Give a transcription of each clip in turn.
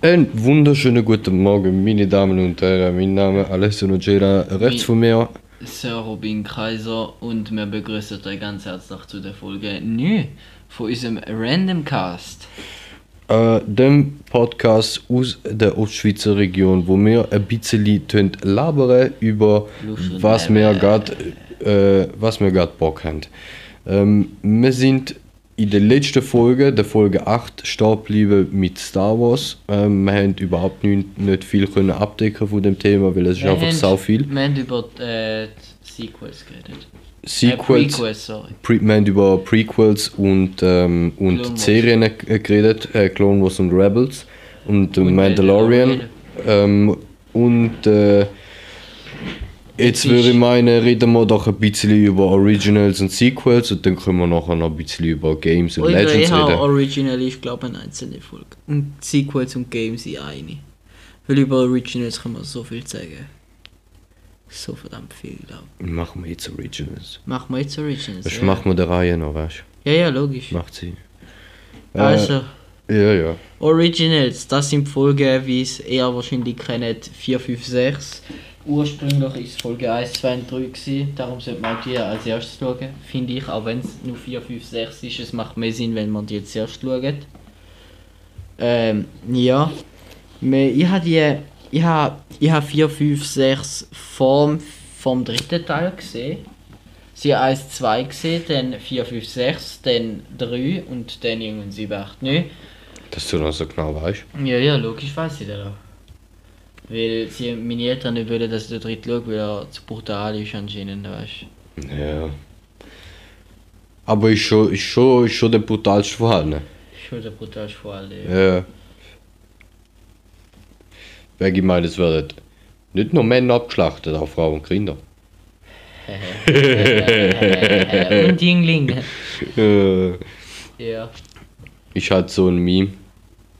Einen wunderschönen guten Morgen, meine Damen und Herren. Mein Name ist Alessio Nogera, rechts von mir. Sir Robin Kaiser und wir begrüßen euch ganz herzlich zu der Folge 9 von unserem Random Cast. Äh, dem Podcast aus der Ostschweizer Region, wo wir ein bisschen tun labern über was wir gerade äh, was wir gerade Bock haben. Ähm, wir sind in der letzten Folge, der Folge 8, stehen geblieben mit Star Wars. Ähm, wir haben überhaupt nicht, nicht viel können abdecken von dem Thema, weil es ist Wir einfach haben- sau viel. Wir haben über äh, die Sequels geredet. Sequels, Äh, Prequels, sorry. Pre wir haben über Prequels und, ähm, und. Serien äh, geredet, äh, Clone Wars und Rebels und, äh, Und Mandalorian. Ähm, und äh, jetzt würde ich meinen, reden wir doch ein bisschen über Originals und Sequels und dann können wir nachher noch ein bisschen über Games und Oder Legends reden. Original ist, glaube ich, eine einzelne Folge. Und Sequels und Games sind eine. Weil über Originals kann man so viel sagen. So verdammt viel, glaube ich. Machen wir jetzt Originals. Machen wir jetzt Originals. Das ja. machen wir der Reihe noch, weißt ja, ja, logisch. du? Macht sie. Äh, Also, Ja, ja. Originals, das sind Folgen, wie es eher wahrscheinlich kennt, 4, 5, 6. Ursprünglich ist Folge 1, 2 und 3 gewesen, darum sollte man die als erstes schauen, finde ich, auch wenn es nur 4, 5, 6 ist, es macht mehr Sinn, wenn man die jetzt erst schaut. Ähm, ja. Ich habe die, ich habe, ich habe 4, 5, 6 vom, vom dritten Teil gesehen. Sie haben 1, 2 gesehen, dann 4, 5, 6, dann 3 und dann irgendwann 7, 8, 9. Dass du noch so genau weißt. Ja, ja, logisch weiß ich das auch. Weil sie, meine Eltern nicht wollen, dass ich dritten schaue, weil er zu brutal ist anscheinend, weißt Ja. Aber ist schon, ist schon, ist schon der brutalste von allen. Schon der brutalste von allen. Ja. Weil ich meine, es werden nicht nur Männer abgeschlachtet, auch Frauen und Kinder. Und Jüngling. Äh, Ja. ist halt so ein Meme.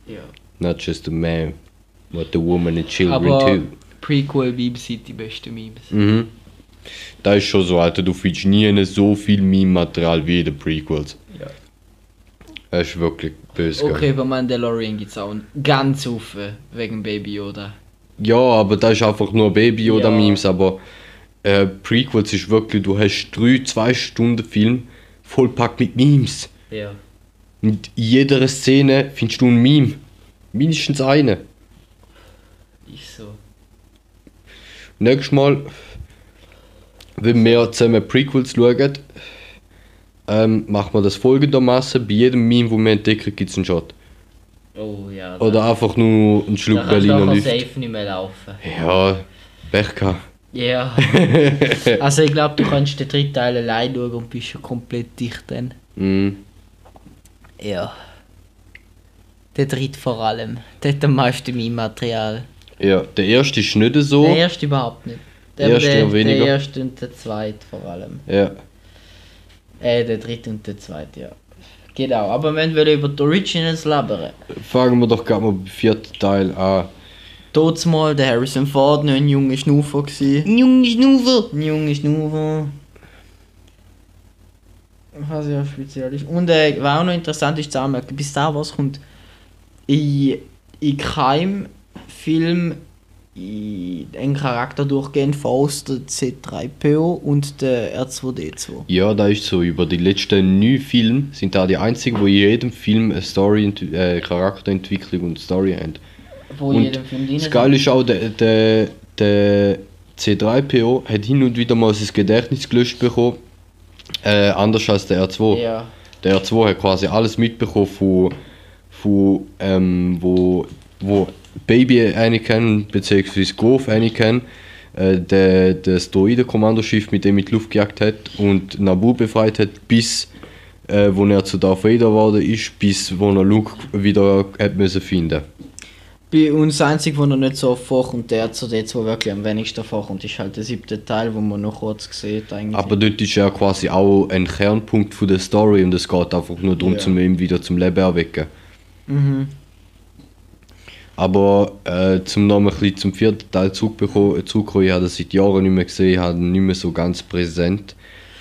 ja. Not just a man, but a woman and children Aber too. Prequel-Memes sind die besten Memes. Mhm. Da ist schon so, Alter, du findest nie so viel Meme-Material wie in den Prequels. Ja. Das ist wirklich böse. Okay, bei Mandalorian gibt es auch ganz Haufen wegen Baby Yoda. Ja, aber das ist einfach nur Baby oder Ja. Memes, aber äh, Prequels ist wirklich, du hast drei, zwei Stunden Film vollpackt mit Memes. Ja. Und in jeder Szene findest du ein Meme. Mindestens eine. Ist so. Nächstes Mal, wenn wir zusammen Prequels schauen, ähm, machen wir das folgendermaßen: Bei jedem Meme, wo wir entdecken, gibt es einen Shot. Oh ja. da- Oder einfach nur einen da Schluck du Berliner Luft. safe nicht mehr laufen. Ja, Pech gehabt. Ja. also ich glaube, du kannst den dritten Teil allein schauen und bist schon komplett dicht dann. Mhm. Ja. Der dritte vor allem. Der hat am meisten Meme-Material. Ja, der erste ist nicht so. Der erste überhaupt nicht. Der, Der erste der, weniger. Der erste und der zweite vor allem. Ja. Äh, der dritte und der zweite, ja. Genau, aber wir wollen über die Originals labern. Fangen wir doch gerade mal beim vierten Teil an. Dort mal der Harrison Ford noch ein junger Schnuffer gsi. Ein junger Schnuffer! Ein junger Schnuffer. Was ja speziell ist. Und äh, was auch noch interessant ist zu anmerken, bis Star Wars kommt in, in keinem Film in einen Charakter durchgehend aus der C3PO und der R2D2. Ja, da ist so, über die letzten neun Filme sind da die einzigen, wo in jedem Film eine Story, äh, Charakterentwicklung und Story haben. Wo Und jedem Film Das Geile ist auch, der, der, der C3PO hat hin und wieder mal sein Gedächtnis gelöscht bekommen. Äh, anders als der R2. Ja. Der R2 hat quasi alles mitbekommen von, von ähm, wo, wo Baby Anakin bzw. Golf Anakin äh, der, das Droidenkommandoschiff mit dem mit die Luft gejagt hat und Naboo befreit hat, bis äh, wo er zu Darth Vader geworden ist, bis wo er Luke wieder hat müssen finden. Bei uns das einzige, wo noch nicht so oft vorkommt, der R2D2 wirklich am wenigsten vorkommt, ist halt der siebte Teil, wo man noch kurz sieht eigentlich. Aber dort ist ja quasi auch ein Kernpunkt von der Story und es geht einfach nur darum, Ja. zum ihn wieder zum Leben erwecken. Mhm. Aber äh, zum noch ein bisschen zum vierten Teil zurückbekommen- zurückkommen, ich habe das seit Jahren nicht mehr gesehen, ich habe nicht mehr so ganz präsent.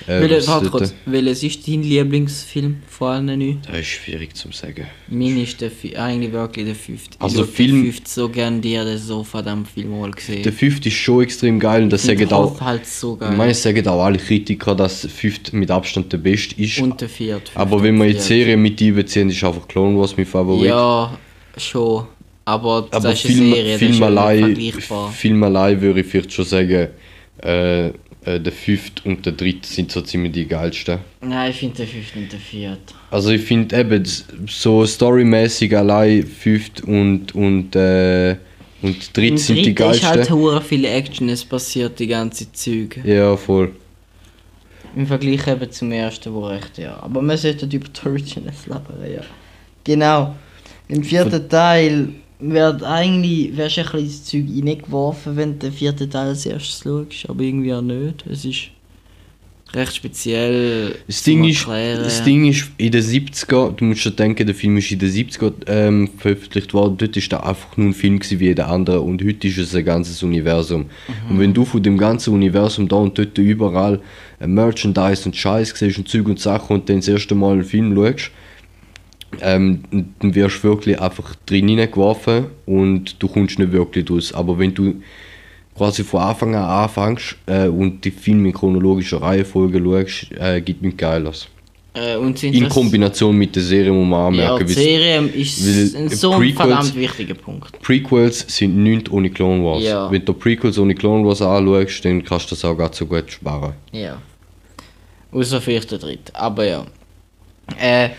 Äh, was warte kurz, welches ist dein Lieblingsfilm von allen neun? Das ist schwierig zu sagen. Mein ist der, eigentlich wirklich der fünfte. Also ich Film- Den fünfte so gern dir, den so verdammt Film mal gesehen. Der fünfte ist schon extrem geil und das Ich sagen auch, halt so ich geil. meine, es sagen auch alle Kritiker, dass der fünfte mit Abstand der beste ist. Und der vierte. aber wenn wir jetzt Serie mit einbeziehen, ist einfach Clone Wars mein Favorit. Ja, schon. Aber das aber ist eine Film, Serie, Film, das ist allein, vergleichbar. Film allein würde ich vielleicht schon sagen, äh, äh, der fünfte und der dritte sind so ziemlich die geilsten. Nein, ich finde den fünften und den vierten. Also ich finde eben so storymäßig allein fünft und und äh, und dritt Im sind die dritten ist geilsten. halt hure viel Action, es passiert die ganze Zeug. ja voll. Im Vergleich eben zum ersten, wo recht, ja. Aber wir sollten über die Originals labern, ja. Genau. Im vierten Teil wird eigentlich, wärst du ein bisschen ins Zeug reingeworfen, wenn du den vierten Teil als erstes schaust, aber irgendwie auch nicht. Es ist recht speziell. Das Ding, ist, das Ding ist, in den 70er, du musst schon denken, der Film ist in den 70er ähm, veröffentlicht worden, dort war der einfach nur ein Film wie jeder andere und heute ist es ein ganzes Universum. Und wenn du von dem ganzen Universum da und dort überall äh, Merchandise und Scheiß siehst und Zeug und Sachen und dann das erste Mal einen Film schaust, ähm, dann wirst du wirklich einfach drin hineingeworfen und du kommst nicht wirklich draus. Aber wenn du quasi von Anfang an anfängst äh, und die Filme in chronologischer Reihenfolge schaust, äh, gibt nichts Geiles. Äh, und sind In das- Kombination mit der Serie muss man Ja, anmerken, die weil Serie ist weil so ein Prequels- verdammt wichtiger Punkt. Prequels sind nichts ohne Clone Wars. Ja. Wenn du Prequels ohne Clone Wars anschaust, dann kannst du das auch ganz so gut sparen. Ja. Außer vielleicht der dritte. Aber ja. Äh,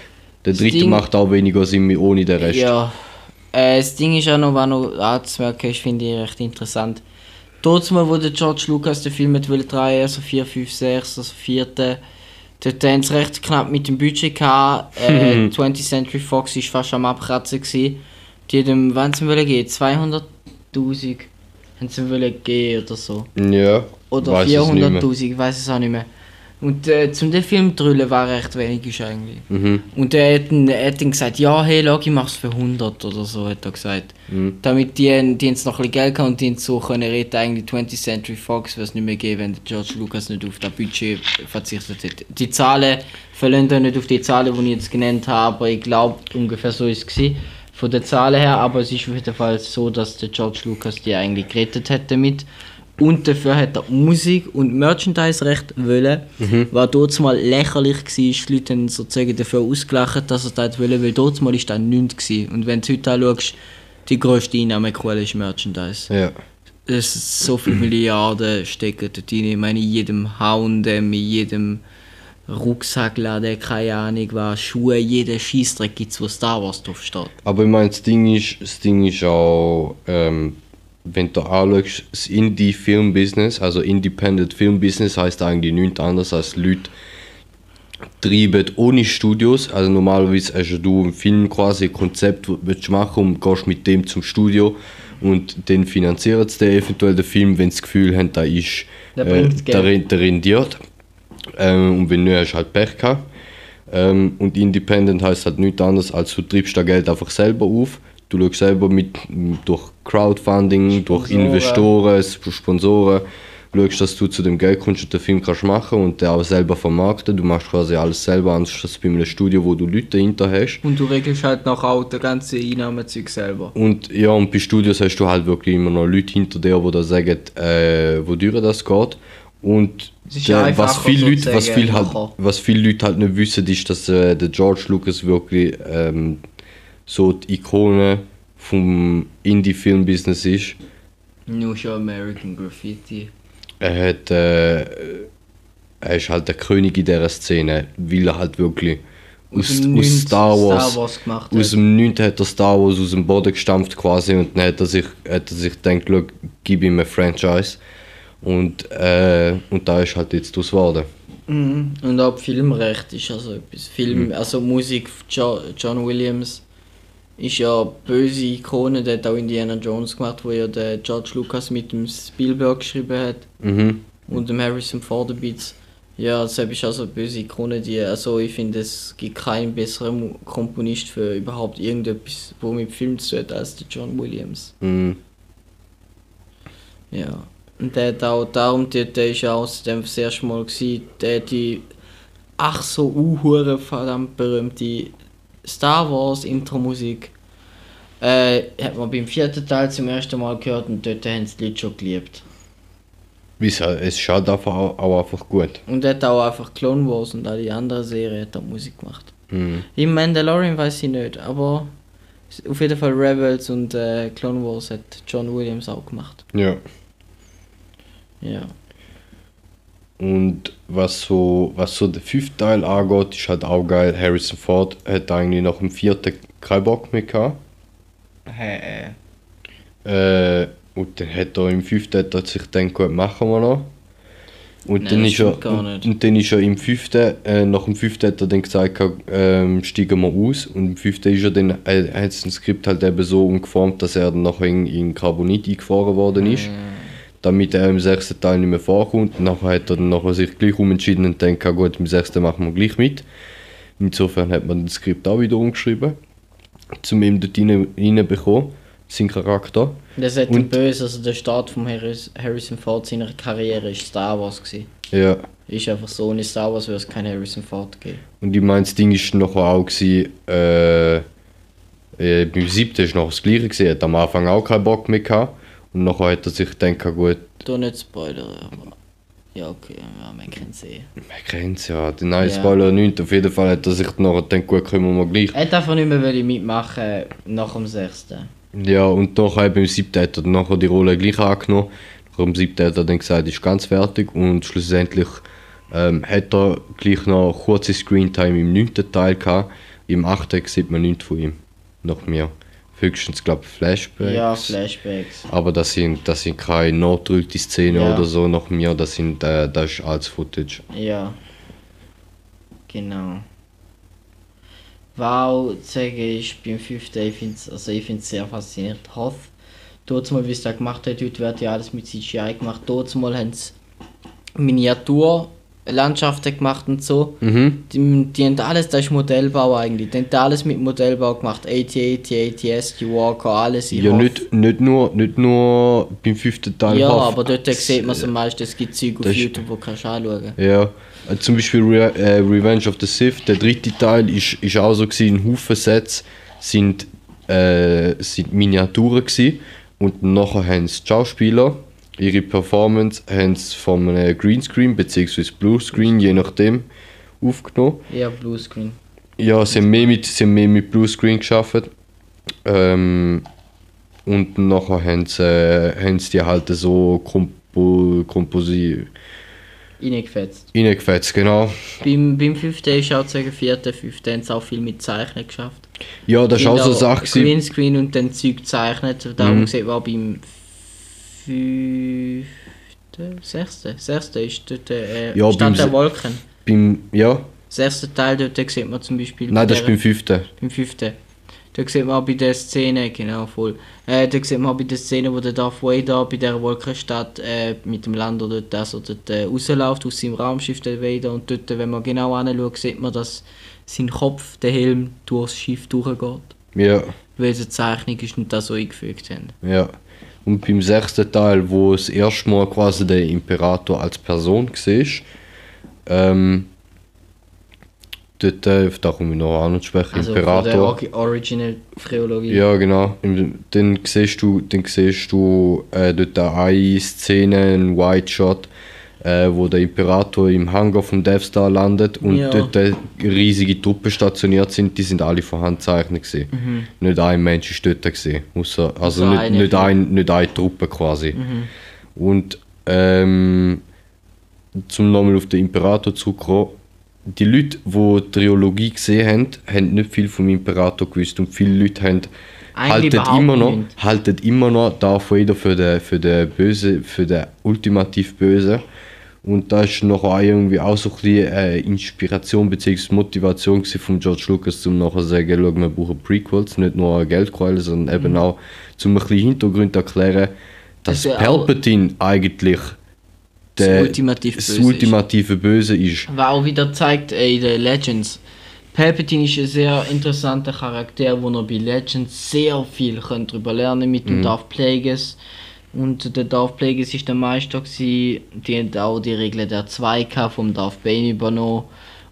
Der Das dritte Ding- macht auch weniger Sinn ohne den Rest. Ja. Äh, das Ding ist auch noch, was noch anzumerken ist, finde ich recht interessant. Dort mal, wo der George Lucas den Film mit will drehen, also 4, 5, 6, also 4. Dort haben sie recht knapp mit dem Budget gehabt. Äh, 20th Century Fox war fast am Abkratzen. Gewesen. Die haben, wann sie wollen gehen? 200.000 haben sie wollen gehen oder so. Ja. Oder weiss es nicht mehr. 400.000, ich weiß es auch nicht mehr. Und äh, zum den Film drüllen war recht wenig eigentlich. Mhm. Und er hat, er hat dann gesagt, ja, hey, schau, ich mach's für 100 oder so, hat er gesagt. Mhm. Damit die, die jetzt noch ein bisschen Geld haben und die so können reden, eigentlich 20th Century Fox wird es nicht mehr geben, wenn George Lucas nicht auf das Budget verzichtet hätte. Die Zahlen verlassen nicht auf die Zahlen, die ich jetzt genannt habe, aber ich glaube, ungefähr so ist es gewesen, von den Zahlen her, aber es ist auf jeden Fall so, dass der George Lucas die eigentlich gerettet hat damit. Und dafür hat er Musik und Merchandise recht wollen, was dort mal lächerlich war. Die Leute haben sozusagen dafür ausgelacht, dass er das wollen, weil dort mal ist das nichts gewesen. Und wenn du heute anschaust, die grösste Einnahmequelle ist Merchandise. Ja. Es so viele Milliarden stecken dort rein. Ich meine, in jedem Houndem, in jedem Rucksackladen, keine Ahnung was, Schuhe, jeder Scheißdreck gibt es, wo Star Wars drauf steht. Aber ich meine, das Ding ist, das Ding ist auch, ähm, wenn du anschaust, das Indie-Film-Business, also Independent-Film-Business heißt eigentlich nichts anderes als Leute treiben ohne Studios. Also normalerweise hast du einen Film quasi ein Konzept, das du machen und gehst mit dem zum Studio und dann finanziert es eventuell den Film, wenn sie das Gefühl haben, der ist Der äh, der, der rendiert. Ähm, und wenn nicht, hast du halt Pech gehabt. Ähm, und Independent heißt halt nichts anderes, als du treibst das Geld einfach selber auf. Du schaust selber mit durch Crowdfunding, durch Sponsoren. Investoren, Sp- Sponsoren, schaust, dass du zu dem Geld kommst und den Film kannst machen und den auch selber vermarkten. Du machst quasi alles selber, anders als bei einem Studio, wo du Leute dahinter hast. Und du regelst halt auch das ganze Einnahmezeug selber. Und ja, und bei Studios hast du halt wirklich immer noch Leute hinter dir, die da sagen, äh, wodurch das geht. Und der, was, viele Leute, was, viel halt, was viele Leute halt nicht wissen, ist, dass äh, der George Lucas wirklich ähm, so die Ikone vom Indie-Film-Business ist. Nur schon American Graffiti. Er hat, äh, er ist halt der König in dieser Szene, weil er halt wirklich aus, dem aus 9. Star Wars, Star Wars gemacht aus hat. dem 9. hat er Star Wars aus dem Boden gestampft quasi und dann hat er sich, hat er sich gedacht, "Schau, gib ihm ein Franchise und, äh, und da ist halt jetzt das geworden. Mhm. Und auch Filmrecht ist also etwas. Film, Mhm. also Musik John Williams ist ja böse Ikone, der hat auch Indiana Jones gemacht, wo ja der George Lucas mit dem Spielberg geschrieben hat Mhm. und dem Harrison Ford ein bisschen. Ja, deshalb ist also eine böse Ikone, die, also ich finde, es gibt keinen besseren Komponist für überhaupt irgendetwas, wo mit Film zu tun hat, als der John Williams. Mhm. Ja. Und der hat auch darum, der, der ist auch aus dem das erste Mal gewesen, der die ach so uhure verdammt berühmte Star Wars Intro-Musik äh, hat man beim vierten Teil zum ersten Mal gehört und dort haben sie die Leute schon geliebt. Wieso? Es ist halt einfach auch, auch einfach gut. Und er hat auch einfach Clone Wars und all die anderen Serien hat er Musik gemacht. Mhm. Im Mandalorian weiß ich nicht, aber auf jeden Fall Rebels und äh, Clone Wars hat John Williams auch gemacht. Ja. Ja. Und was so, was so der fünfte Teil angeht, ist halt auch geil. Harrison Ford hat eigentlich nach dem vierten keinen Bock mehr gehabt. Hä? Äh, und dann hat er im fünften hat er sich gedacht, gut, machen wir noch. Und, Nein, dann ist er, und, nicht. und dann ist er im fünften, äh, nach dem fünften hat er dann gesagt, ähm, steigen wir aus. Und im fünften ist er dann, äh, hat das Skript halt eben so umgeformt, dass er dann nachher in, in Carbonit eingefahren worden ist. Damit er im sechsten Teil nicht mehr vorkommt. Und nachher hat er dann nachher sich gleich umentschieden und denkt, gut, im sechsten machen wir gleich mit. Insofern hat man das Skript auch wieder umgeschrieben, um ihm dort rein, reinbekommen, seinen Charakter. Das hat Und- böse, also der Start von Harris, Harrison Ford seiner Karriere ist Star Wars gewesen. Ja. Ist einfach so, ohne Star Wars würde es keinen Harrison Ford geben. Und ich meine, das Ding war nachher auch, gewesen, äh, äh, beim siebten war noch das gleiche, er hat am Anfang auch keinen Bock mehr gehabt. Und nachher hat er sich gedacht, gut, Du nicht spoilern, aber. Ja, okay, ja, man kann es sehen. man kennt es ja, nein, Ja. Spoiler nicht. Auf jeden Fall hat er sich nachher gedacht, gut, können wir mal gleich. Er hat einfach nicht mehr mitmachen nach dem sechsten. Ja, und nachher eben im siebten hat er nachher die Rolle gleich angenommen. Nach dem siebten hat er dann gesagt, ist ganz fertig. Und schlussendlich ähm, hat er gleich noch kurze Screentime im neunten Teil gehabt. Im achten sieht man nichts von ihm. Noch mehr. Höchstens, glaube ich, Flashbacks. Ja, Flashbacks. Aber das sind, das sind keine notdrückte Szenen Ja. oder so nach mir, das sind äh, das ist als Footage. Ja. Genau. Wow, sagen ist beim fünften, ich finde es also ich find's sehr faszinierend. Hoth, dort mal, wie es da gemacht hat, heute wird ja alles mit CGI gemacht. Dort mal haben sie Miniaturlandschaften gemacht und so. Mhm. Die, die haben alles, das ist Modellbau eigentlich. Die haben alles mit Modellbau gemacht. AT-AT, ATS, Walker, alles. in Ja, nicht, nicht, nur, nicht nur beim fünften Teil. Ja, aber dort sieht man es am meisten, es gibt Zeug auf Das YouTube, wo kannst du anschauen. Ja, äh, zum Beispiel Re äh, Revenge of the Sith, der dritte Teil, ist, ist auch so gewesen, ein Haufen Sets sind, äh, sind Miniaturen gewesen. und nachher haben die Schauspieler ihre Performance haben sie von einem Greenscreen bzw. Bluescreen, je nachdem, aufgenommen. Ja, Bluescreen. Ja, sie haben mehr mit, sie haben mehr mit Bluescreen geschafft. Ähm, und nachher haben sie, äh, haben sie die halt so kompo, komposi Reingefetzt. reingefetzt, genau. Beim, beim fünften ist auch zu sagen, vierten, fünften haben sie auch viel mit Zeichnen geschafft. Ja, das war auch so eine Sache. Greenscreen und dann Zeug gezeichnet. Darum Mhm. sieht man auch beim fünften, sechsten, sechsten ist dort äh, Ja, Stadt der Wolken. Beim, ja, Das erste Teil dort sieht man zum Beispiel. nein, bei das ist der- beim fünften. beim fünften. Da sieht man auch bei der Szene, genau, voll. Äh, da sieht man auch bei der Szene, wo der Darth Vader bei der Wolkenstadt äh, mit dem Lander dort, also dort äh, rausläuft aus seinem Raumschiff, der Vader. Und dort, wenn man genau anschaut, sieht man, dass sein Kopf, der Helm, durchs Schiff durchgeht. Ja, Weil es eine Zeichnung ist und das so eingefügt haben. ja. Und beim sechsten Teil, wo das erste Mal quasi der Imperator als Person war, ähm, dort, äh, da komme ich noch an und spreche, Also von der Imperator. Or- Original Trilogie. Ja, genau. Dann siehst du, dann siehst du äh, dort eine Szene, ein White Shot, äh, wo der Imperator im Hangar vom Death Star landet und Ja. dort riesige Truppen stationiert sind, die sind alle von Hand gezeichnet gewesen. Nicht ein Mensch ist dort gewesen, ausser, also nicht, eine nicht, ein, nicht eine Truppe quasi. Und ähm, zum nochmal auf den Imperator zurückkommen, die Leute, die die Trilogie gesehen haben, haben nicht viel vom Imperator gewusst und viele Leute haben Eigentlich überhaupt immer noch, halten immer noch Darth Vader für den, für den Böse, für den ultimativ Böse. Und da ist nachher auch irgendwie auch so ein bisschen äh, Inspiration bzw. Motivation von George Lucas, um nachher zu sagen, schau, wir brauchen Prequels, nicht nur eine Geldquelle, sondern eben Mhm. auch, um ein bisschen Hintergrund zu erklären, dass ist auch- Palpatine eigentlich Das ultimativ das Böse ist. ultimative Böse ist. Was auch wieder zeigt äh, in den Legends. Palpatine ist ein sehr interessanter Charakter, wo ihr bei Legends sehr viel darüber lernen mit dem Darth Plagueis. Und der Plagueis war der Meister. Gewesen. Die haben auch die Regeln der 2 vom Darth Bane übernommen.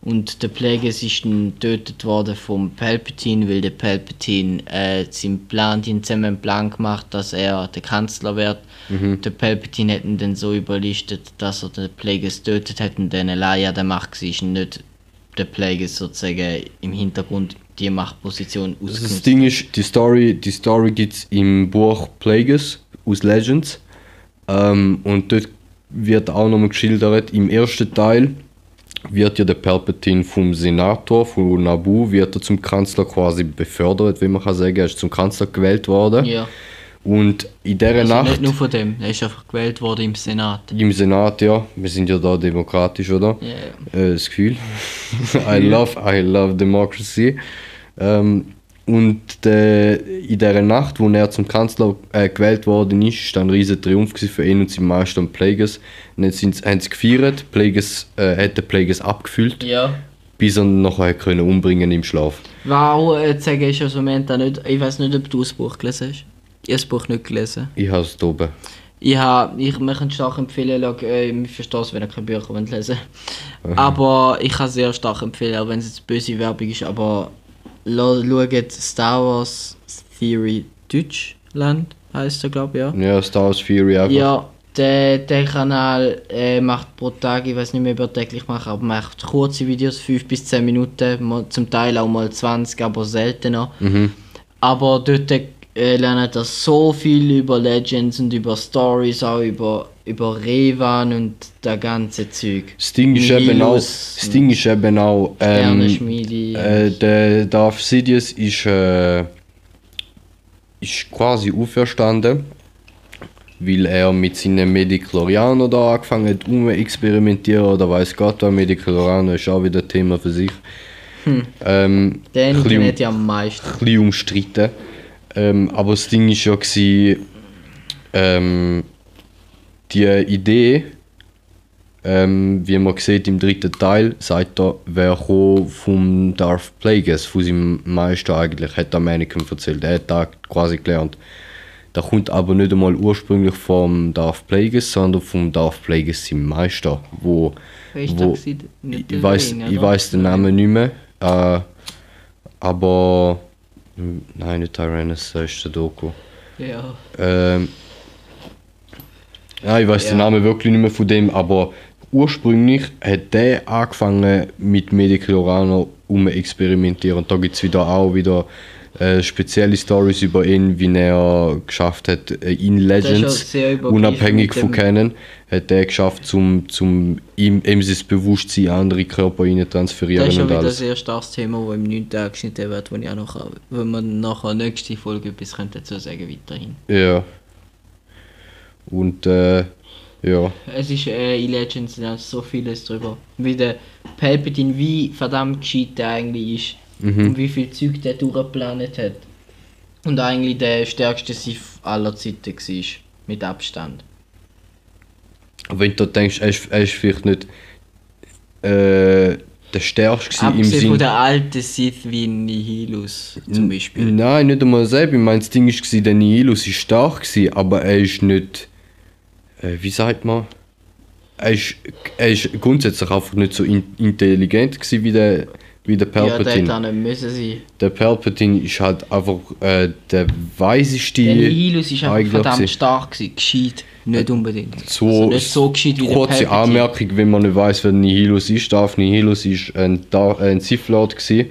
Und der Plagueis ist dann getötet worden vom Palpatine, weil der Palpatine äh, seinen Plan, haben zusammen einen Plan gemacht, dass er der Kanzler wird. Der Palpatine hat ihn dann so überlistet, dass er den Plagueis tötet hat und dann allein an der Macht war und nicht der Plagueis sozusagen im Hintergrund die Machtposition Das ausgenutzt Ding ist, die Story, die Story gibt es im Buch Plagueis aus Legends. Ähm, und dort wird auch nochmal geschildert, im ersten Teil wird ja der Palpatine vom Senator von Naboo wird er zum Kanzler quasi befördert, wie man kann sagen, er ist zum Kanzler gewählt worden. Ja. Und in dieser Also Nacht nicht nur von dem, er ist einfach gewählt worden im Senat. im Senat, ja, wir sind ja da demokratisch, oder? Ja, ja. äh, das Gefühl. I love, I love democracy. Ähm, und der, in dieser Nacht, wo er zum Kanzler äh, gewählt worden ist, ist dann ein riesiger Triumph gewesen für ihn und seinen Meister und Plagueis. Und jetzt sind, haben sie gefeiert, Plagueis, äh, hat der Plagueis abgefüllt, Ja. bis er ihn nachher können umbringen im Schlaf. Äh, sagen ist, also wir haben da nicht, ich weiß nicht, ob du das Buch gelesen hast. Ich habe das Buch nicht gelesen. Ich habe es da oben. Ich, habe, ich möchte es stark empfehlen, schau, äh, ich verstehe es, wenn ihr keine Bücher wollt lesen Aber ich kann es sehr stark empfehlen, auch wenn es jetzt böse Werbung ist. Aber schaut Star Wars Theory Deutschland, heisst er, glaube ich, ja. Ja, Star Wars Fury einfach. Ja, der, der Kanal äh, macht pro Tag, ich weiß nicht mehr, ob er täglich macht, aber macht kurze Videos, 5 bis 10 Minuten, mal, zum Teil auch mal 20, aber seltener. Aber dort äh, lernt er so viel über Legends und über Stories, auch über, über Revan und der ganze Zeug. Das Ding ist eben auch, das Ding ist eben auch ähm, äh, der Darth Sidious ist, äh, ist quasi auferstanden, weil er mit seinen Medichlorianern da angefangen hat, um experimentieren oder weiß Gott was, Medichlorianer ist auch wieder ein Thema für sich. Ähm, der ein bisschen- Internet ja am meisten. ein bisschen umstritten. Ähm, aber das Ding ist ja, gewesen, ähm, die Idee, ähm, wie man sieht im dritten Teil, sagt er, wer gekommen vom Darth Plagueis, von seinem Meister eigentlich, hat am Anakin erzählt. Er hat da quasi gelernt. Da kommt aber nicht einmal ursprünglich vom Darth Plagueis, sondern vom Darth Plagueis seinem Meister, wo, wo ich der weiß, ich weiß den Namen nicht mehr, äh, aber nein, nicht Tyrannus, das ist der Doku. Ja. Ähm, ja, ich weiß den Ja. Namen wirklich nicht mehr von dem, aber ursprünglich hat der angefangen mit Medicloraner um experimentieren. Und da gibt es wieder auch wieder äh, spezielle Stories über ihn, wie er geschafft hat, äh, in ist Legends, unabhängig von Canon, hat er geschafft, zum, zum ihm, ihm sein Bewusstsein in andere Körper rein Das transferieren ist schon und wieder ein sehr starkes Thema, das im 9. angeschnitten wird, wo ich auch noch, wenn man nachher nächste Folge etwas dazu sagen weiterhin. Ja. Und äh, ja. Es ist äh, in Legends so vieles drüber. Wie der Palpatine, wie verdammt gescheit der eigentlich ist. Und wie viel Zeug der durchgeplant hat. Und eigentlich der stärkste Sith aller Zeiten war. Mit Abstand. Wenn du denkst, er ist, er ist vielleicht nicht äh, der stärkste im Abgesehen von der alten Sith wie Nihilus zum Beispiel. Nein, nicht einmal selber. Ich meine, das Ding war, der Nihilus war stark, aber er ist nicht. Äh, wie sagt man? Er ist, er ist grundsätzlich einfach nicht so in, intelligent gewesen wie der, wie der Ja, der Palpatine. hätte müssen sein. der Palpatine ist halt einfach äh, der weiseste. Der Nihilus ist einfach verdammt gewesen. stark gewesen. Gescheit. Nicht unbedingt. So, also nicht so gescheit wie der kurze Palpatine. Anmerkung, wenn man nicht weiß, wer Nihilus ist. Darf Nihilus ist ein, ein Sith Lord gewesen.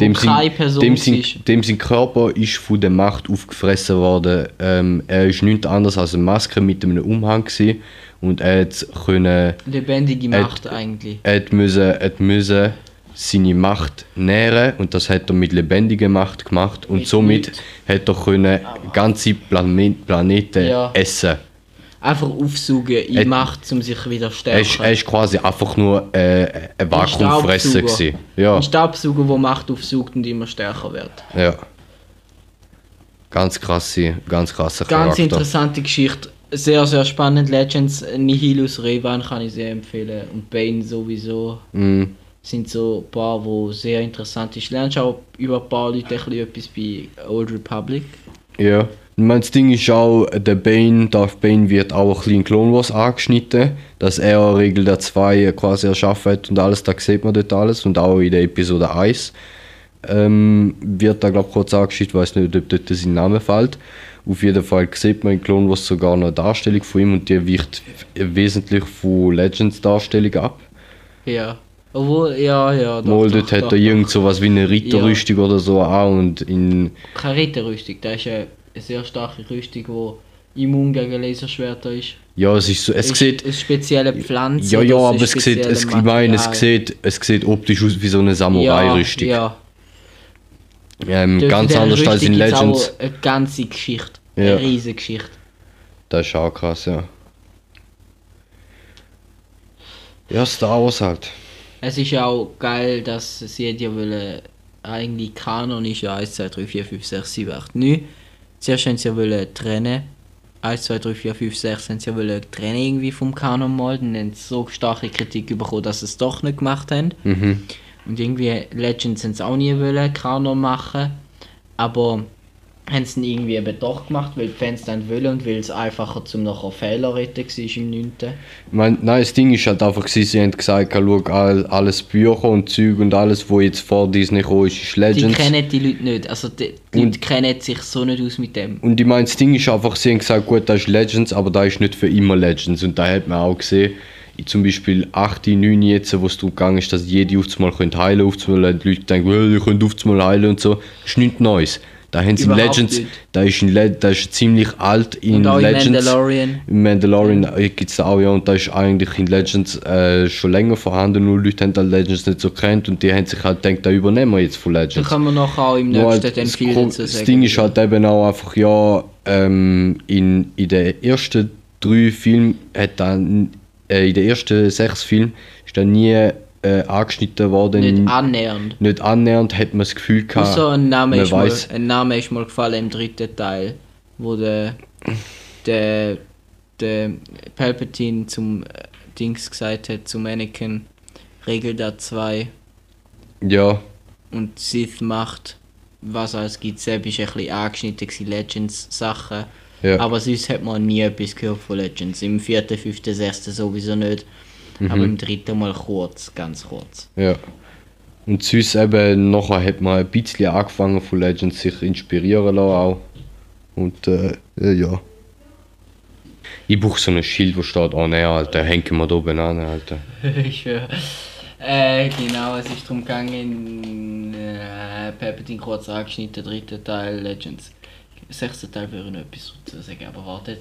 Dem Person dem, sein, dem sein Körper ist von der Macht aufgefressen worden. Ähm, er ist nichts anderes als eine Maske mit einem Umhang gewesen. und er hat können, Lebendige Macht eigentlich. er hat müssen, er hat müssen seine Macht nähren und das hat er mit lebendiger Macht gemacht und Mit somit nichts. hat er können ganze Plane Planeten Ja. essen. Einfach aufsaugen in Er- Macht, um sich wieder zu stärken. er ist quasi einfach nur äh, ein Vakuumfresser gewesen. Ja, Ein Staubsauger, der Macht aufsaugt und immer stärker wird. ja. Ganz krasse, ganz krasser Ganz Charakter. interessante Geschichte. Sehr, sehr spannend. Legends, Nihilus, Revan kann ich sehr empfehlen. Und Bane sowieso. Mm, Sind so ein paar, wo sehr interessant ist. Lernst auch über ein paar Leute ein etwas bei Old Republic. ja, Das Ding ist auch, der Bane, Darth Bane wird auch ein bisschen in Clone Wars angeschnitten, dass er Regel der 2 quasi erschaffen hat und alles, da sieht man dort alles und auch in der Episode 1 ähm, wird da glaube ich kurz angeschnitten, ich weiß nicht, ob dort sein Name fällt. Auf jeden Fall sieht man in Clone Wars sogar noch eine Darstellung von ihm und die weicht wesentlich von Legends Darstellung ab. Ja. Obwohl, ja, ja. Doch, Mal doch, dort hat doch, er doch. irgend so was wie eine Ritterrüstung oder so an und in Keine Ritterrüstung, das ist eine, eine sehr starke Rüstung, die immun gegen Laserschwerter ist. ja es ist so es ist, sieht ist spezielle Pflanze. ja ja aber es sieht es, ich meine, es sieht es sieht optisch aus wie so eine Samurai-Rüstung Ja, ähm, ja. ganz Für diese anders als in Legends Auch eine ganze Geschichte. Ja. Eine riesige Geschichte. das ist auch krass ja ja Star Wars halt Es ist ja auch geil, dass sie ja wollen, eigentlich Kanon ist ja 1, 2, 3, 4, 5, 6, 7, 8, 9. Zuerst haben sie ja wollen trennen. 1, 2, 3, 4, 5, 6 haben sie ja wollen trennen irgendwie vom Kanon mal. Dann haben sie so starke Kritik bekommen, dass sie es doch nicht gemacht haben. mhm. Und irgendwie Legends haben sie auch nie wollen Kanon machen. Aber haben sie irgendwie eben doch gemacht, weil die Fans dann wollen und weil es einfacher zum nachher Fehler retten war im 9. Ich mein, nein, das Ding ist halt einfach, gewesen, sie haben gesagt, schau, all, alles Bücher und Zeug und alles, wo jetzt vor Disney gekommen ist, ist Die Legends. kennen die Leute nicht. Also die, die Leute kennen sich so nicht aus mit dem. Und ich meine, das Ding ist einfach, sie haben gesagt, gut, das ist Legends, aber das ist nicht für immer Legends. Und da hat man auch gesehen, zum Beispiel 8, 9 jetzt, wo es darum gegangen ist, dass jede auf einmal heilen können, auf einmal die Leute denken, well, ihr könnt auf einmal heilen und so. Das ist nichts Neues. Da haben sie in Legends, nicht. da ist, in Le da ist ziemlich alt in auch in Legends. Mandalorian. Im Mandalorian gibt es auch, ja, und da ist eigentlich in Legends äh, schon länger vorhanden, nur Leute haben dann Legends nicht so kennt und die haben sich halt gedacht, da übernehmen wir jetzt von Da Legends. kann man nachher auch im nächsten halt, dann das, viel dazu das sagen. Ding ist halt eben auch einfach, ja, ähm, in, in den ersten drei Filmen hat dann, äh, in den ersten sechs Filmen ist dann nie äh, angeschnitten worden. nicht annähernd. nicht annähernd hat man das Gefühl gehabt, Außer ein Name, ist mal, ein Name ist mal gefallen im dritten Teil, wo der, der, der Palpatine zum äh, Dings gesagt hat, zum Anakin, Regel da 2 ja, und Sith macht, was alles gibt. Selbst ist ein bisschen angeschnitten, Legends-Sachen. ja. Aber sonst hat man nie etwas gehört von Legends. Im vierten, fünften, sechsten sowieso nicht. Aber im dritten mal kurz, ganz kurz. Ja. Und sonst eben, nachher hat man ein bisschen angefangen von Legends sich inspirieren lassen auch. Und äh, ja. Ich brauche so ein Schild, wo steht, oh ne, Alter, hängen wir da oben an, Alter. ich schwöre. Äh, genau, es ist darum gegangen, äh, Palpatine kurz angeschnitten, dritter Teil, Legends. Sechster Teil würde ich noch etwas dazu sagen, aber wartet.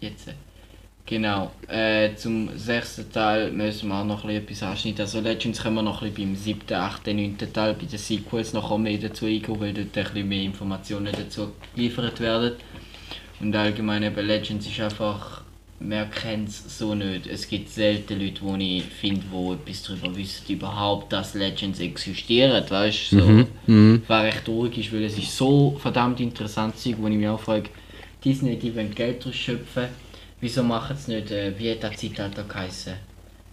Jetzt. äh, Genau, äh, zum sechsten Teil müssen wir auch noch ein bisschen etwas anschneiden. Also Legends können wir noch ein bisschen beim siebten, achten, neunten Teil, bei den Sequels noch mehr dazu eingehen, weil dort ein bisschen mehr Informationen dazu geliefert werden. Und allgemein eben Legends ist einfach, man kennt es so nicht. Es gibt selten Leute, die ich finde, die etwas darüber wissen, überhaupt, dass Legends existieren. Weißt du, so. Mhm. Was recht traurig ist, weil es ist so verdammt interessant, wo ich mich auch frage, Disney, die wollen Geld daraus schöpfen. Wieso machen sie nicht, äh, wie hat das Zeitalter geheißen?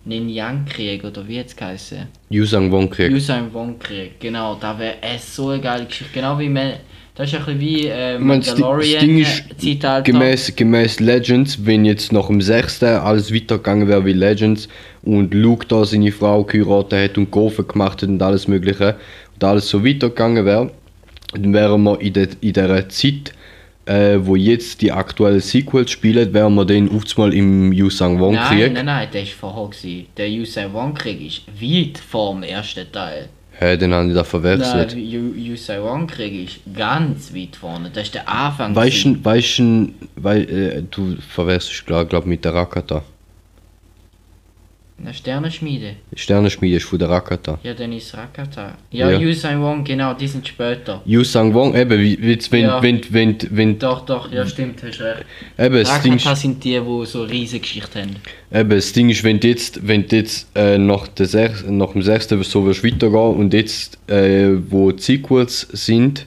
Nin Yang Krieg oder wie hat es geheißen? Yusang Wong Krieg. Usain Wong Krieg, genau, da wäre es so eine geile Geschichte. Genau wie man, das ist ein bisschen wie äh, Ich meine, das Di- das Mandalorian Ding ist, äh, gemäß, gemäß Legends, wenn jetzt nach dem sechsten alles weitergegangen wäre wie Legends und Luke da seine Frau geheiratet hat und Gofen gemacht hat und alles mögliche und alles so weitergegangen wäre, dann wären wir in, der, in dieser Zeit, äh, wo jetzt die aktuellen Sequels spielen, wären wir dann oftmals im Yusang Wong Nein, Krieg. nein, nein, der ist vorher gewesen. Der Usain Wong Krieg ist weit vor dem ersten Teil. Hä, den habe ich da verwechselt. Nein, Yu- Usain Wong Krieg ist ganz weit vorne. Das ist der Anfang. Weißt gewesen. du, weißt du, weil, äh, du verwechselst glaub, glaub mit der Rakata. Eine Sternenschmiede. Sternenschmiede ist von der Rakata. Ja, dann ist Rakata. Ja, Ja. Usain Wong, genau, die sind später. Yusang Wong, eben, wie, wie jetzt, wenn, Ja. wenn, wenn, wenn, Doch, doch, ja stimmt, hast recht. eben, das Ding, Rakata ist, sind die, die so riesige Geschichte haben. eben, das Ding ist, wenn du jetzt, wenn du jetzt äh, nach, der sech, nach dem sechsten so wirst weitergehen und jetzt, äh, wo die Sequels sind,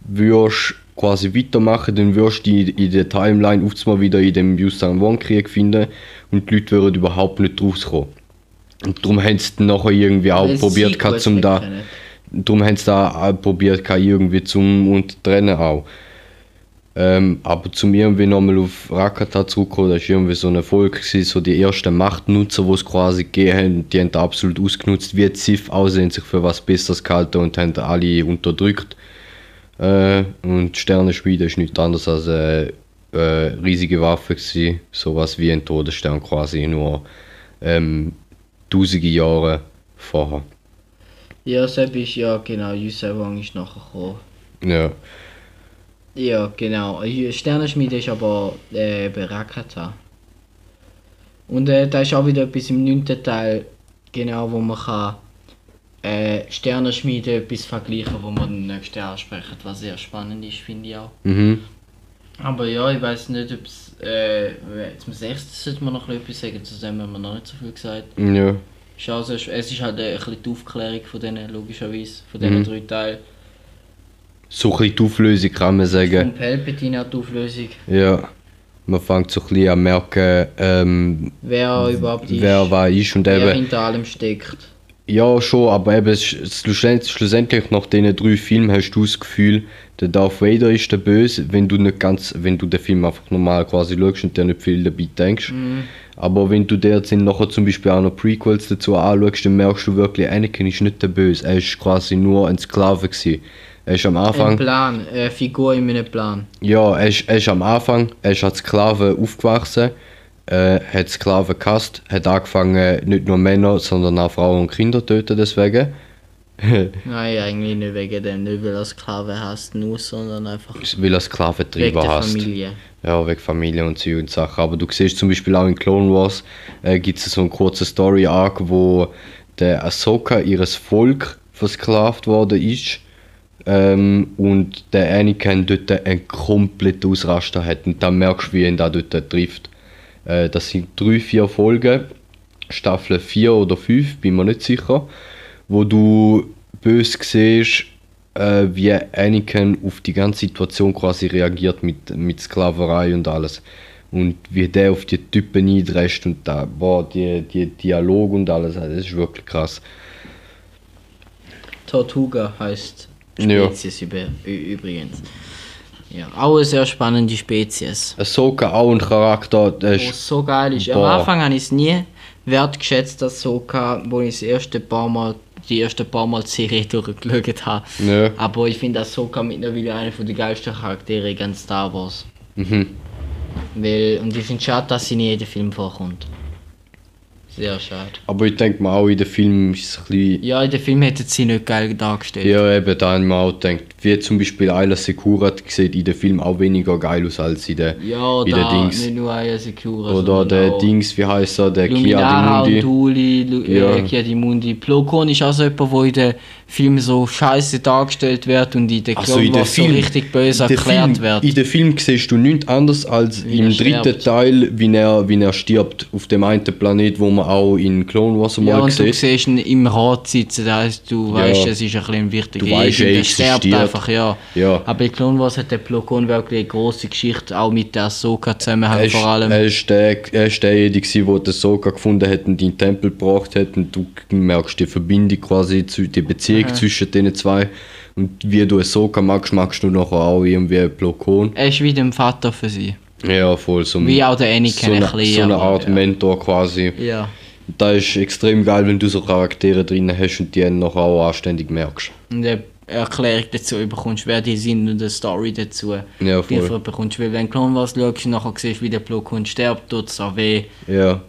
wirst quasi weitermachen, dann wirst du die in der Timeline oft mal wieder in dem Yusang Wong Krieg finden und die Leute würden überhaupt nicht rauskommen. Und darum haben sie dann nachher irgendwie auch Weil probiert, gehabt, zum da. kennen. darum haben sie da auch probiert, KI irgendwie zum untertrennen auch. Ähm, aber zum irgendwie nochmal auf Rakata zurückkommen, das war irgendwie so ein Erfolg, gewesen, so die ersten Machtnutzer, die es quasi gegeben haben, die haben da absolut ausgenutzt, wie die Sith aussehen, sich für was Besseres gehalten und haben alle unterdrückt. Äh, und Sternenschmiede ist nichts anderes als eine äh, riesige Waffe gewesen, sowas wie ein Todesstern quasi, nur ähm, tausende Jahre vorher. Ja, Sepp ist ja genau, Yusei Wang ist nachher gekommen. Ja, Ja, genau. Sternenschmiede ist aber äh, bei Rakata. Und äh, da ist auch wieder etwas im 9. Teil, genau, wo man kann äh, Sternenschmiede etwas vergleichen, wo man den nächsten ansprechen, was sehr spannend ist, finde ich auch. mhm. Aber ja, ich weiß nicht, ob es. Äh, zum 6. sollte man noch etwas sagen, zu dem haben wir noch nicht so viel gesagt. ja, Ist also, es ist halt äh, ein bisschen die Aufklärung von denen, logischerweise, von diesen Mhm. drei Teilen. so ein bisschen die Auflösung kann man sagen. Und Palpatine hat die Auflösung. Ja, man fängt so ein bisschen an merken, ähm, Wer überhaupt ist. wer was ist und wer eben, hinter allem steckt. Ja schon, aber eben schlussendlich, nach diesen drei Filmen hast du das Gefühl, der Darth Vader ist der Böse, wenn du nicht ganz, wenn du den Film einfach normal quasi schaust und dir nicht viel dabei denkst. Mhm. Aber wenn du der sind nachher zum Beispiel auch noch Prequels dazu anschaust, dann merkst du wirklich, Anakin ist nicht der Böse, er ist quasi nur ein Sklave gewesen. Er ist am Ein Anfang, Plan, eine Figur in einem Plan. Ja, er ist, er ist am Anfang, er ist als Sklave aufgewachsen, äh, hat Sklaven gehasst, hat angefangen nicht nur Männer, sondern auch Frauen und Kinder zu töten deswegen. Nein, eigentlich nicht wegen dem, nicht weil er Sklaven hasst, nur, sondern einfach Weil er Sklaventreiber hasst. Familie. Ja, wegen Familie und Zeug und Sachen. Aber du siehst zum Beispiel auch in Clone Wars äh, gibt es so einen kurzen Story-Arc, wo der Ahsoka ihres Volk versklavt worden ist. Ähm, und der Anakin dort einen kompletten Ausraster hat. Und dann merkst du, wie ihn da dort trifft. Äh, das sind drei, vier Folgen, Staffel 4 oder 5, bin mir nicht sicher, wo du bös siehst, äh, wie Anakin auf die ganze Situation quasi reagiert mit, mit Sklaverei und alles. Und wie der auf die Typen eindrescht und da, boah, die, die Dialog und alles, das ist wirklich krass. Tortuga heißt Ja. Spezies über, ü- übrigens. Ja, auch eine sehr spannende Spezies. Ahsoka auch ein Charakter, der ist, es so geil ist. Am. Anfang habe ich es nie wertgeschätzt, dass Soka, wo ich das erste paar Mal, die ersten paar Mal die Serie durchgeschaut habe. ja, Aber ich finde Ahsoka mittlerweile einer der geilsten Charaktere in ganz Star Wars. mhm. Weil, und ich finde es schade, dass sie in jedem Film vorkommt. Sehr schade. aber ich denke mal auch in den Film ist es ein bisschen Ja, in dem Film hätten sie nicht geil dargestellt. Ja, eben, da habe ich mir auch gedacht, wie zum Beispiel Ayla Secura sieht in dem Film auch weniger geil aus als in der, Ja, in da Dings. nicht nur Aya Secura, Oder der Dings, wie heißt er, der Luminara und Kiadimundi. Duli, Lu Ja. äh, Kiadimundi. Plokon ist auch so jemand, der in den Filmen so scheiße dargestellt wird und in den Also Clone der Wars so Film, richtig böse der erklärt Film, wird. In dem Film siehst du nichts anderes als Wie im dritten stirbt. Teil, wie er, wie er stirbt auf dem einen Planet, wo man auch in Clone Wars Ja, mal und du sieht. siehst ihn im Rat sitzen, das heisst, du Ja. weißt, es ist ein bisschen ein wichtiger Du weißt, er der stirbt einfach, ja. Ja. Aber in Clone Wars hat der Plokon wirklich eine grosse Geschichte, auch mit der Ahsoka Er ist, vor allem. er ist der, er ist derjenige, der den Soka gefunden hat und in den Tempel gebracht hat. Und du merkst die Verbindung quasi, zu- die Beziehung zwischen den zwei. Und wie du Soka magst, magst du nachher auch irgendwie Plokon. er ist wie der Vater für sie. Ja, voll. So, Wie auch der Anakin so ein bisschen, so eine Art ja. Mentor quasi. Ja. Da ist extrem geil, wenn du so Charaktere drin hast und die nachher auch anständig merkst. Und eine Erklärung dazu bekommst, wer die sind und eine Story dazu Ja, voll. bekommst. Weil wenn du Clone Wars schaust und nachher siehst, wie der Plokon stirbt, tut es auch weh. Ja.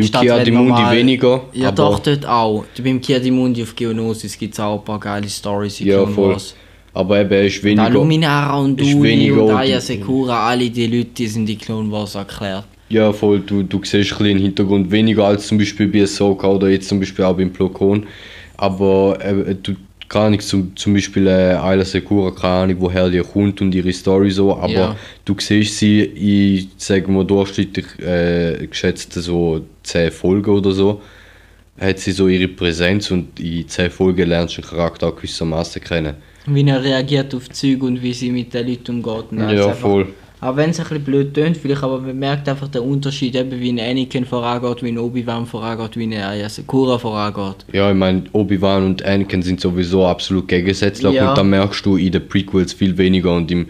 Statt Kia die man Mundi weniger. Ja, doch, dort auch. Beim Kiadimundi auf Geonosis gibt es auch ein paar geile Stories Ja, voll. Wars. Aber eben, er ist Da weniger. Luminara und weniger und Aya Sekura, alle die Leute, die sind in Clone Wars erklärt. Ja, voll. Du, du siehst ein bisschen im Hintergrund weniger als zum Beispiel bei Ahsoka oder jetzt zum Beispiel auch beim Plokon. Aber äh, du gar nicht zum, zum Beispiel äh, Ayla Secura, keine Ahnung, woher die kommt und ihre Story so. Aber Ja. du siehst sie in, sagen wir, durchschnittlich äh, geschätzt so 10 Folgen oder so. Hat sie so ihre Präsenz und in 10 Folgen lernst du den Charakter auch gewissermaßen kennen. Wie er reagiert auf Züge und wie sie mit den Leuten umgeht. Ja, einfach voll. Auch wenn es ein bisschen blöd tönt, vielleicht, aber man merkt einfach den Unterschied, eben wie ein Anakin vorangeht, wie ein Obi-Wan vorangeht, wie ein Ayasakura vorangeht. Ja, ich meine, Obi-Wan und Anakin sind sowieso absolut gegensätzlich Ja. und da merkst du in den Prequels viel weniger und im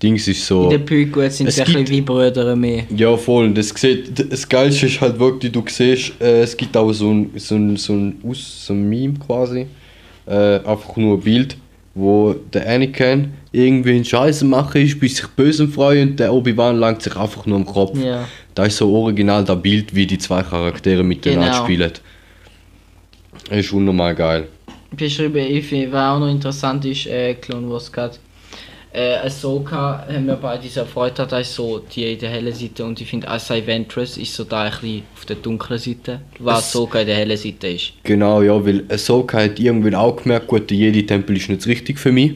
Dings ist so... In den Prequels sind Es ein bisschen wie Brüder mehr. Ja, voll. Und Das, sieht, das Geilste ist halt wirklich, du siehst, äh, es gibt auch so ein, so ein, so ein, Aus, so ein Meme quasi. Äh, einfach nur ein Bild, wo der Anakin irgendwie einen Scheiß machen ist, bis sich Bösen freuen und der Obi-Wan langt sich einfach nur am Kopf. Ja. Da ist so original das Bild, wie die zwei Charaktere miteinander Genau. spielen. Ist unnormal geil. beschrieben, ich finde, was auch noch interessant ist, äh, Clone Wars gerade. Äh, Ahsoka haben wir beide sehr erfreut, hat, ist so die in der hellen Seite und ich finde Asai Ventress ist so da ein bisschen auf der dunklen Seite, was Es- Ahsoka in der hellen Seite ist. Genau, ja, weil Ahsoka hat irgendwann auch gemerkt, gut, der Jedi-Tempel ist nicht richtig für mich.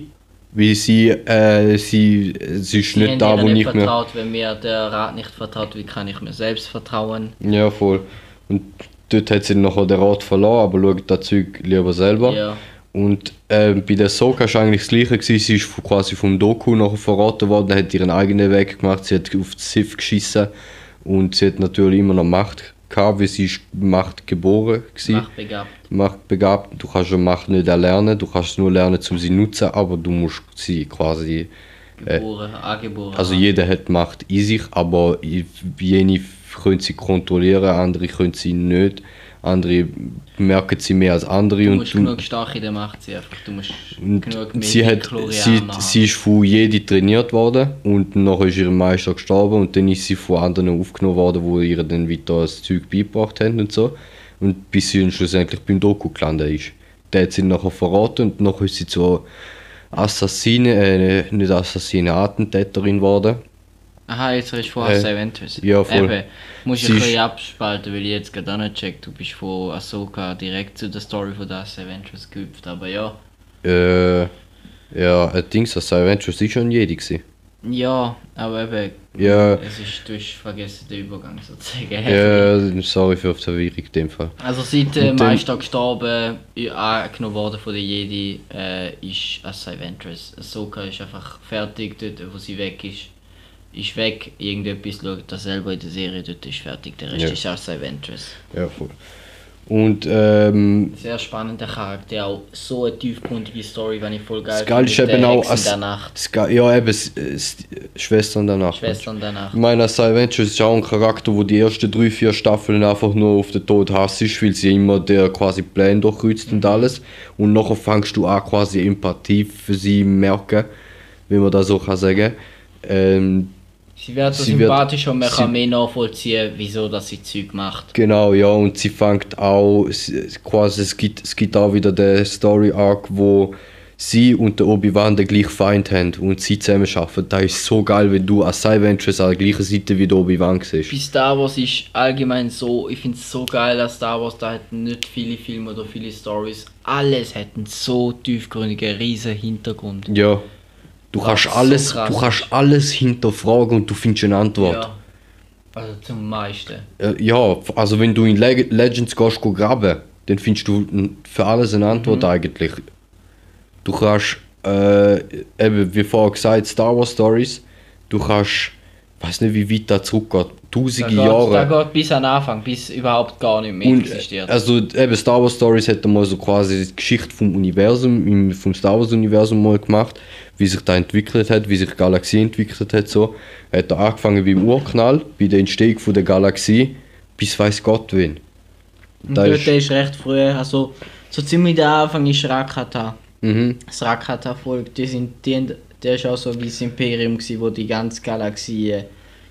Weil sie, äh, sie, sie ist Sie nicht da, wo nicht ich mir... vertraut, wenn mir der Rat nicht vertraut, wie kann ich mir selbst vertrauen? Ja, voll. Und dort hat sie nachher den Rat verloren, aber schaut das Zeug lieber selber. Ja. Und äh, bei der Soka war eigentlich das gleiche. Gewesen. Sie ist quasi vom Doku nachher verraten worden, hat ihren eigenen Weg gemacht, sie hat auf die Sith geschissen und sie hat natürlich immer noch Macht gehabt, weil sie ist Macht geboren war. Machtbegabt. Macht begabt. Du kannst ja Macht nicht erlernen, du kannst nur lernen, um sie zu nutzen, aber du musst sie quasi Geboren, angeboren. also jeder hat Macht in sich, aber jene können sie kontrollieren, andere können sie nicht. Andere merken sie mehr als andere du und, musst genug stark in der Macht sein. Du musst genug mehr sie, hat, sie, haben. sie ist von Jedi trainiert worden und nachher ist ihr Meister gestorben und dann ist sie von anderen aufgenommen worden, wo ihr dann weiter das Zeug beigebracht haben und so. Und bis sie dann schlussendlich beim Doku gelandet ist. Der hat sie nachher verraten und nachher ist sie zur Assassine, äh, nicht Assassine, Attentäterin geworden. Aha, jetzt redest du von Äh, Ventress. ja, voll. Eben, du Sie ein bisschen abspalten, weil ich jetzt gerade auch nicht check. Du bist von Ahsoka direkt zu der Story von der Asai Ventress gehüpft, aber ja. Äh, ja, Ding, das Adventures ist schon Jedi gewesen. Ja, aber eben, Ja, es ist, du hast vergessen den Übergang sozusagen. ja, sorry für die Verwirrung in dem Fall. Also seit der dann- Meister gestorben, äh, angenommen worden von den Jedi, äh, ist Asai Ventress. Ahsoka ist einfach fertig, dort wo sie weg ist. Ist weg, irgendetwas schaut das selber in der Serie, dort ist fertig, der Rest Ja. ist Asai Ventress. Ja, voll. Und ähm, Sehr spannender Charakter, auch so eine tiefgründige Story, wenn ich voll geil das Geile ist finde, eben der auch, Hexen der Nacht, das Ge- ja eben, s- Schwestern danach. Schwestern der Nacht. Ich meine, als Adventures ist auch ein Charakter, wo die ersten drei, vier Staffeln einfach nur auf den Tod hasst ist, weil sie immer der quasi Plan durchkreuzt und alles. Und nachher fängst du an, quasi Empathie für sie merken, wie man das so kann sagen. Ähm, Sie wird so sie wird- sympathisch und man sie- kann mehr nachvollziehen, wieso dass sie Zeug macht. Genau, ja, und sie fängt auch, quasi, es gibt, es gibt auch wieder den Story-Arc, wo sie und der Obi-Wan den gleichen Feind haben und sie zusammen arbeiten. Das ist so geil, wenn du als Ventress an der gleichen Seite wie der Obi-Wan siehst. Bei Star Wars ist allgemein so, ich finde es so geil, dass Star Wars da hat nicht viele Filme oder viele Stories. Alles hat einen so tiefgründigen, riesen Hintergrund. Ja. Du Was kannst so alles, krass du kannst alles hinterfragen und du findest eine Antwort. Ja. Also zum meisten. Ja, ja also wenn du in Leg Legends gehst, go graben, dann findest du für alles eine Antwort Mhm. eigentlich. Du kannst, äh, eben wie vorher gesagt, Star Wars Stories, du kannst, weiß nicht wie weit das zurückgeht, Da tausende geht, Jahre. da geht bis an Anfang, bis überhaupt gar nicht mehr Und, existiert. also eben Star Wars Stories hat mal so quasi die Geschichte vom Universum, vom Star Wars Universum mal gemacht, wie sich da entwickelt hat, wie sich die Galaxie entwickelt hat so. Er hat da angefangen beim Urknall, bei der Entstehung von der Galaxie, bis weiß Gott wen. Und da dort ist- ist recht früh, also so ziemlich der Anfang ist Rakata. Mhm. Das Rakata-Volk, die sind, die, der ist auch so wie das Imperium gewesen, wo die ganze Galaxie äh,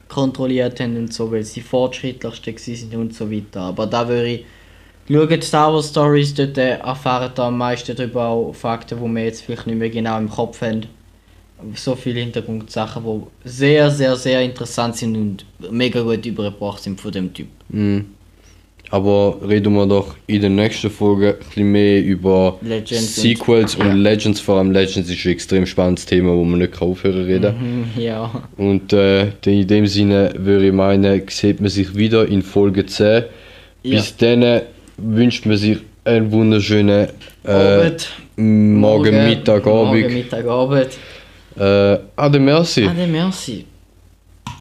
kontrolliert haben und so, weil sie fortschrittlichste gewesen sind und so weiter. Aber da würde ich schauen, Star Wars Stories, dort äh, erfahren da am meisten darüber auch Fakten, die wir jetzt vielleicht nicht mehr genau im Kopf haben. So viele Hintergrundsachen, die sehr, sehr, sehr interessant sind und mega gut übergebracht sind von dem Typ. Mhm. Aber reden wir doch in der nächsten Folge ein bisschen mehr über Legends und- Sequels und, ja. Legends. Vor allem Legends ist ein extrem spannendes Thema, wo man nicht aufhören reden. Mhm, ja. Und äh, in dem Sinne würde ich meinen, sieht man sich wieder in Folge 10. Ja. Bis dann wünscht man sich einen wunderschönen äh, Abend. Morgen, Mittag, Morgen, Abend. Mittag, Abend. Äh, Ade merci. Ade, merci.